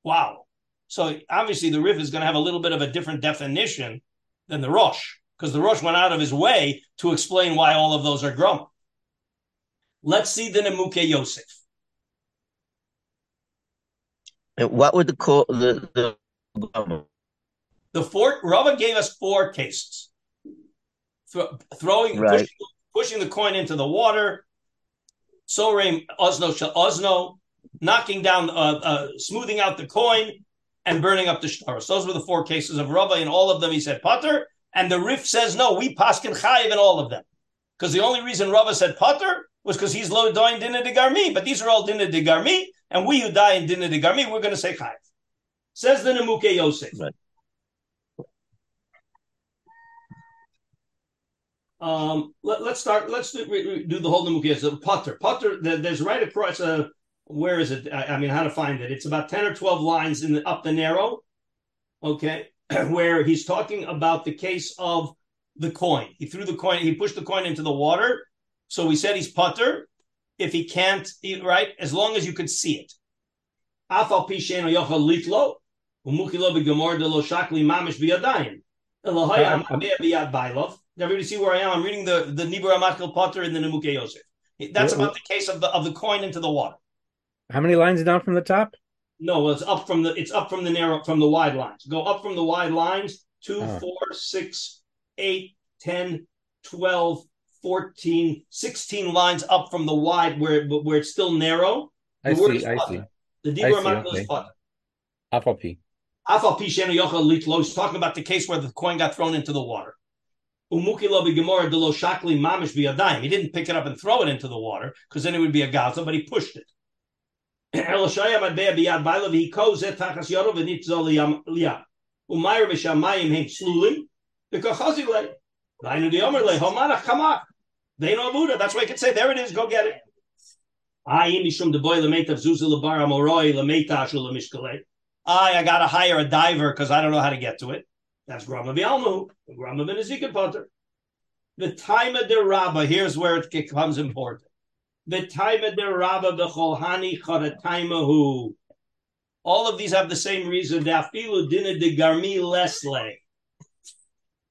Wow. So obviously the Rif is going to have a little bit of a different definition than the Rosh because the Rosh went out of his way to explain why all of those are Grama. Let's see the Nemuke Yosef. What would the call the the the four Rava gave us four cases throwing, right. pushing, pushing, the coin into the water, Soreim Osno Osno, knocking down, uh, uh, smoothing out the coin, and burning up the shtaros. Those were the four cases of Rava. In all of them, he said Potter, and the Rif says no. We paskin chayiv in all of them, because the only reason Rava said Potter was because he's low dying dinner de garmi. But these are all dinner de garmi, and we who die in dinner de garmi, we're going to say chayiv. Says the Nemuke Yosef. Right. Um, let, us start. Let's do, do the whole Nemukiyah. So putter, putter. There's right across. Uh, where is it? I, I, mean, how to find it? It's about ten or twelve lines in the up the narrow. Okay, where he's talking about the case of the coin. He threw the coin. He pushed the coin into the water. So we said he's putter. If he can't, right, as long as you could see it. Afal pisheno yochal litlo, umukilo begemor de lo shakli mamish biyadayim. Elohayam uh, biyad bailov everybody see where I am? I'm reading the the Nibur Amakil Potter in the Nemuke Yosef. That's about the case of the of the coin into the water. How many lines down from the top? No, well, it's up from the it's up from the narrow from the wide lines. Go up from the wide lines. Two, oh. four, six, eight, 10, 12, 14, 16 lines up from the wide where where it's still narrow. The I see, I see. The Dibur Amakil is Potter. Afal Afal Pi Shenu Yochel Litlo is talking about the case where the coin got thrown into the water. Umukilo b'gemora delo shakli mamish b'yadayim. He didn't pick it up and throw it into the water because then it would be a gaza, but he pushed it. Eloshaya madbeya b'yad bailav he koz et tachas yoro v'nitzol liyam. Umayr b'shamayim hem slulim v'kochazi le. Vainu diyomer le homarach kamach. They know Buddha. That's why I could say, there it is, go get it. I I got to hire a diver because I don't know how to get to it. That's Grama Bialmu, Grama ben Potter. The time of the Rabbah, here's where it becomes important. The time of the Rabbah, the Cholhani Charataimahu. All of these have the same reason. Dafilu dina de garmi lesle.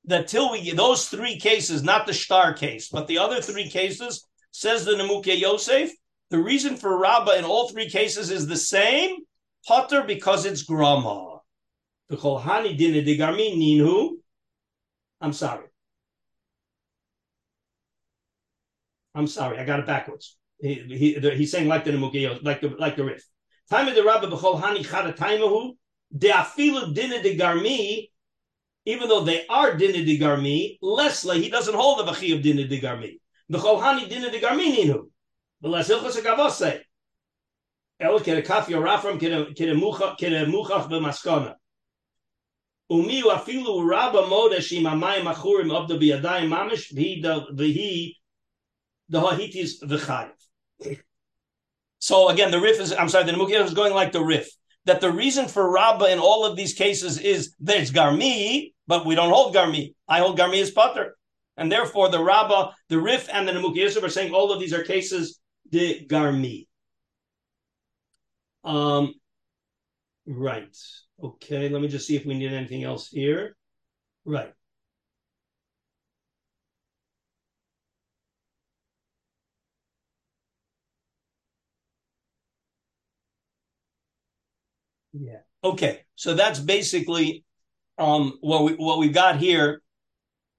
That till we those three cases, not the star case, but the other three cases, says the Nemuke Yosef, the reason for Rabbah in all three cases is the same, Potter because it's Grama. The Kolhani dina digarmi ninhu. I'm sorry. I'm sorry, I got it backwards. He, he, he's saying like the Nemukiyo, like the like the Rif. Time of the Rabbi b'chol hani chada de afilu de garmi, even though they are dina de garmi, Leslie he doesn't hold the vachi of dina de garmi The Cholhani dina de garmininu. The las hilchas agavose. El kere kafi rafram kere muchach b'maskona. Umi afilu rabba moda shimamayim achurim of the biyadayim mamish v'hi the hahitis v'chayiv. So again, the Rif is, I'm sorry, the Nemuchim is going like the Rif. That the reason for Rabba in all of these cases is there's Garmi, but we don't hold Garmi. I hold Garmi as Potter. And therefore, the Rabba, the Rif, and the Nemuch Yosef are saying all of these are cases de Garmi. Um, right. Okay, let me just see if we need anything else here. Right. Yeah. Okay. So that's basically um, what we what we've got here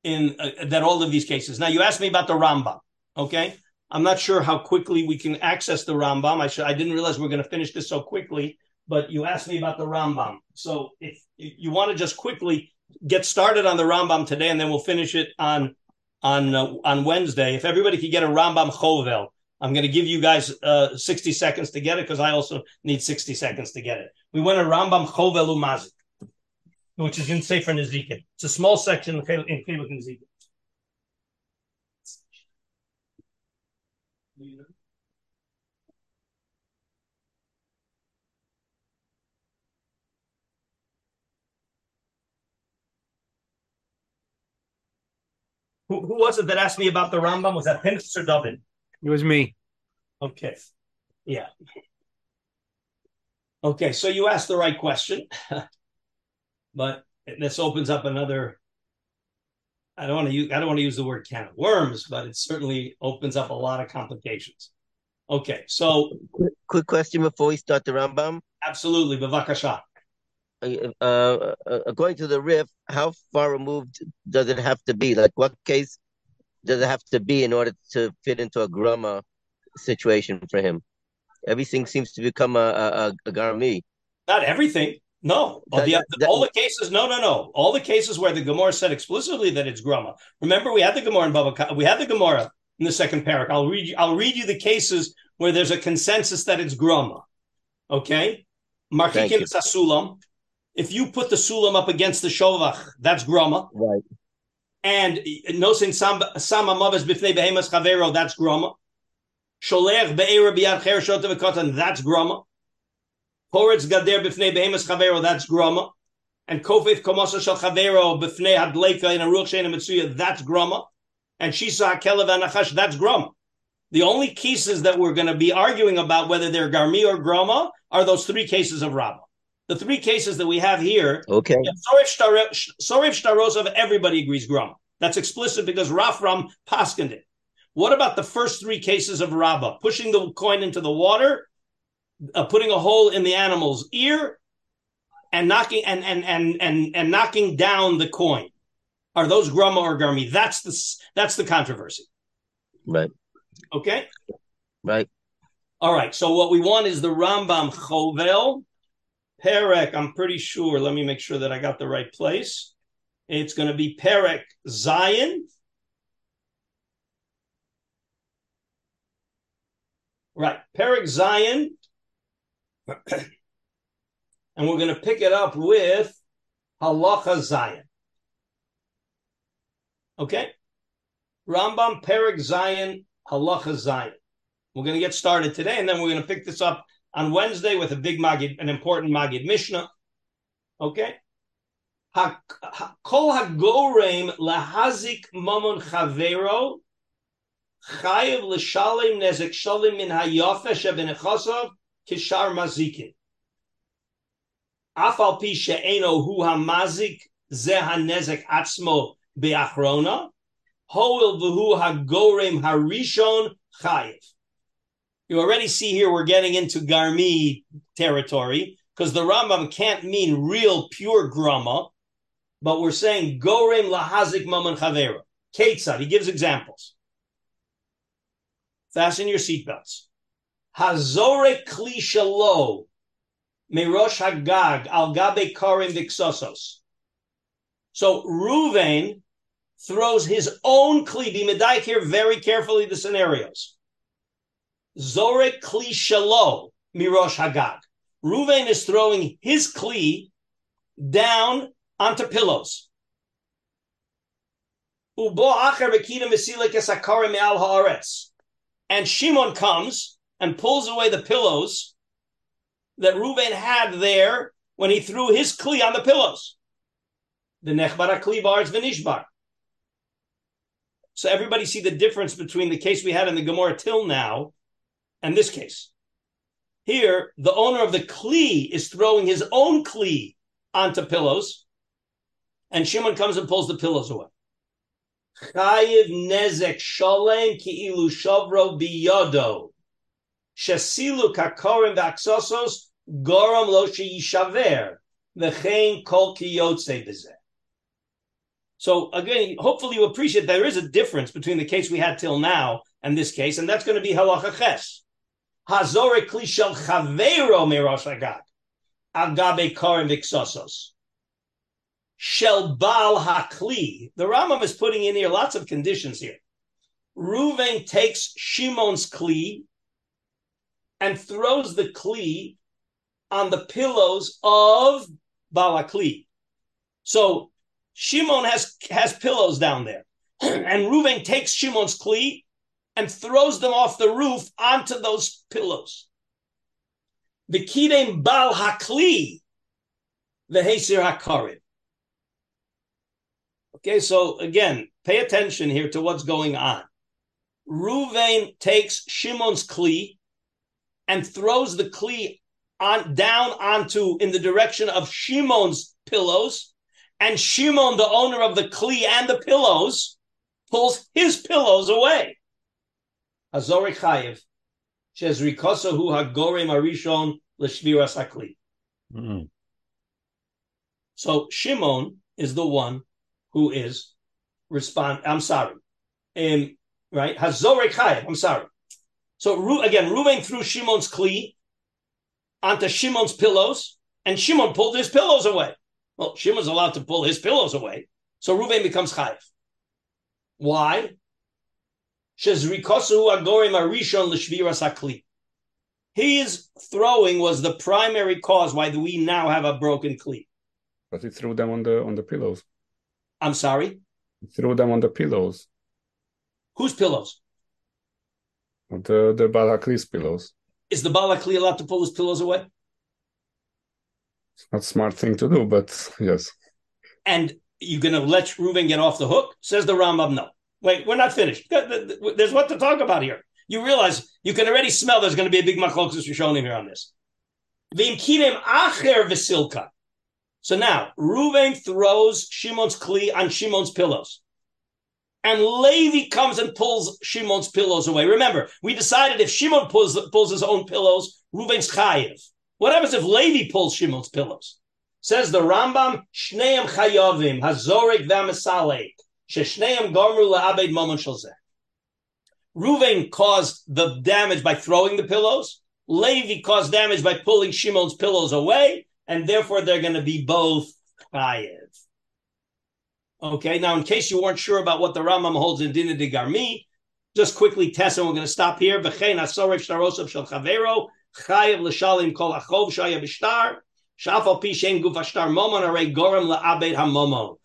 in uh, that all of these cases. Now you asked me about the Rambam. Okay. I'm not sure how quickly we can access the Rambam. I should, I didn't realize we are going to finish this so quickly, but you asked me about the Rambam. So if you want to just quickly get started on the Rambam today, and then we'll finish it on on uh, on Wednesday. If everybody could get a Rambam Chovel, I'm going to give you guys uh, 60 seconds to get it because I also need 60 seconds to get it. We went a Rambam Chovel Umazik, which is in Sefer Nezikin. It's a small section in Chelik Nezikin. Who, who was it that asked me about the Rambam? Was that Pinchas or David? It was me. Okay. Yeah. Okay, so you asked the right question, but this opens up another. I don't want to use. I don't want to use the word can of worms, but it certainly opens up a lot of complications. Okay, so quick, quick question before we start the Rambam. Absolutely, bavakasha. Uh, uh, according to the Rif, how far removed does it have to be? Like, what case does it have to be in order to fit into a grama situation for him? Everything seems to become a, a, a garmi. Not everything. No, all the, that, all the cases. No, no, no. All the cases where the Gemara said explicitly that it's grama. Remember, we had the Gemara in Baba. We had the Gemara in the second parak. I'll read you. I'll read you the cases where there's a consensus that it's grama. Okay, Markikim Sasulam. If you put the sulam up against the shovach, that's grama. Right. And no sin sam amavas bifnei behemas chavero, that's grama. Sholech be'era biyad cher shotav kotan, that's grama. Poretz gader bifnei behemas chavero, that's grama. And kofif komosa shel chavero bifnei hadleika in a ruach shein mitzuya, that's grama. And shisa hakelev anachash, that's grama. The only cases that we're going to be arguing about whether they're garmi or grama are those three cases of Rabbah the three cases that we have here. Okay. Sorif Shtarosov, everybody agrees Grum. That's explicit because Rafram paskined it. What about the first three cases of Rabbah? Pushing the coin into the water, uh, putting a hole in the animal's ear, and knocking and and and and and knocking down the coin. Are those grama or garmi? That's the that's the controversy. Right. Okay. Right. All right. So what we want is the Rambam Chovel Perek, I'm pretty sure. Let me make sure that I got the right place. It's going to be Perek Zayin. Right, Perek Zayin. and we're going to pick it up with Halacha Zayin. Okay? Rambam Perek Zayin, Halacha Zayin. We're going to get started today, and then we're going to pick this up on Wednesday with a big Magid, an important Magid Mishnah. Okay? Kol hagorem lahazik mamon chavero chayiv l'shalem nezek shalem min hayofe shebenechasav kishar mazikin. Afal pi she'eno hu hamazik ze hanezek atzmo be'achrona hoil v'hu hagorem harishon chayiv you already see here we're getting into Garmi territory because the Rambam can't mean real pure grama, but we're saying Gorem lahazik maman chavera. Ketzad, he gives examples. Fasten your seatbelts. Hazore kli shalo merosh hagag al gabe karim vixosos. So Ruvain throws his own kli. Be medayik here very carefully the scenarios. Zorek kli shalo mirosh hagag. Ruvain is throwing his kli down onto pillows. And Shimon comes and pulls away the pillows that Reuven had there when he threw his kli on the pillows. The nechbar kli bars v'nishbar. So everybody see the difference between the case we had in the Gemara till now and this case. Here, the owner of the kli is throwing his own kli onto pillows, and Shimon comes and pulls the pillows away. Chayiv nezek shalem ki'ilu shavro biyodo. Shesilu kakorim v'aksosos goram lo yishaver v'chein kol kiyotze b'zeh. So again, hopefully you appreciate there is a difference between the case we had till now and this case, and that's going to be halacha ches. Hazore kli shel chavero merosh agag agabe karim v'ksosos. Shel bal hakli. The Rambam is putting in here lots of conditions here. Ruvain takes Shimon's kli and throws the kli on the pillows of Balakli. So Shimon has has pillows down there, and Reuven takes Shimon's kli and throws them off the roof onto those pillows. The kidem bal hakli, the hesir hakarim. Okay, so again, pay attention here to what's going on. Ruvain takes Shimon's kli and throws the kli on down onto in the direction of Shimon's pillows, and Shimon, the owner of the kli and the pillows, pulls his pillows away. Azori Chayev, Shezrikosahu Hagore Marishon Leshvira Sakli. Mm-hmm. So Shimon is the one who is respond. I'm sorry, um, right? Hazorek Chayev. I'm sorry. So again, Ruven threw Shimon's kli onto Shimon's pillows, and Shimon pulled his pillows away. Well, Shimon's allowed to pull his pillows away, so Ruven becomes chayiv. Why? Shezrikosu agorim arishon l'shviras hakli. His throwing was the primary cause why we now have a broken kli. But he threw them on the on the pillows. I'm sorry. Threw them on the pillows. Whose pillows? The the Balakli's pillows. Is the Balakli allowed to pull his pillows away? It's not a smart thing to do, but yes. And you're going to let Reuven get off the hook? Says the Rambam, no. Wait, we're not finished. There's what to talk about here. You realize you can already smell there's going to be a big machlokus Rishonim here on this. V'imkidem acher v'silka. So now Reuven throws Shimon's kli on Shimon's pillows and Levi comes and pulls Shimon's pillows away. Remember, we decided if Shimon pulls, pulls his own pillows, Ruben's chayiv. What happens if Levi pulls Shimon's pillows? Says the Rambam, Shneim chayovim, hazorek v'amasalek, sheshneim gomru la'abed momon shalzeh. Ruven caused the damage by throwing the pillows. Levi caused damage by pulling Shimon's pillows away, and therefore they're going to be both chayiv. Okay, now in case you weren't sure about what the Rambam holds in Dina de Garmi, just quickly test, and we're going to stop here. V'chein shtarosav shel chavero chayev l'shalim kol achov shafal guf ashtar momon gorem la'abed hamomon.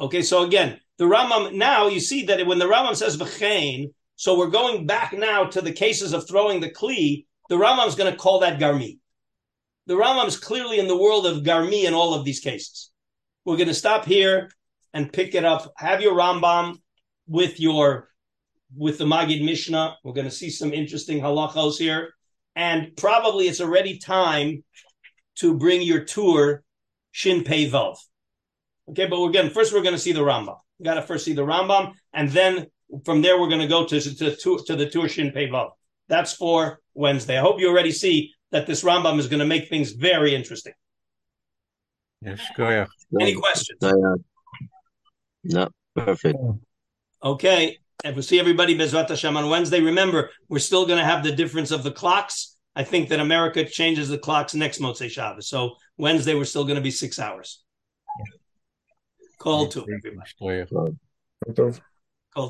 Okay, so again, the Rambam now you see that when the Rambam says v'chein, so we're going back now to the cases of throwing the kli. The Rambam is going to call that garmi. The Rambam is clearly in the world of garmi in all of these cases. We're going to stop here and pick it up. Have your Rambam with your with the Magid Mishnah. We're going to see some interesting halachos here, and probably it's already time to bring your Tur Shin Pei Vav. Okay, but again, first we're going to see the Rambam. We got to first see the Rambam, and then from there we're going to go to to, to, to the Tur Shin Pei Vav. That's for Wednesday. I hope you already see that this Rambam is going to make things very interesting. Yes, go ahead. Any questions? Uh, no, perfect. Okay. And we'll see everybody Bezrat Hashem on Wednesday. Remember, we're still going to have the difference of the clocks. I think that America changes the clocks next Motzei Shabbos. So Wednesday, we're still going to be six hours. Call to everybody. Tov.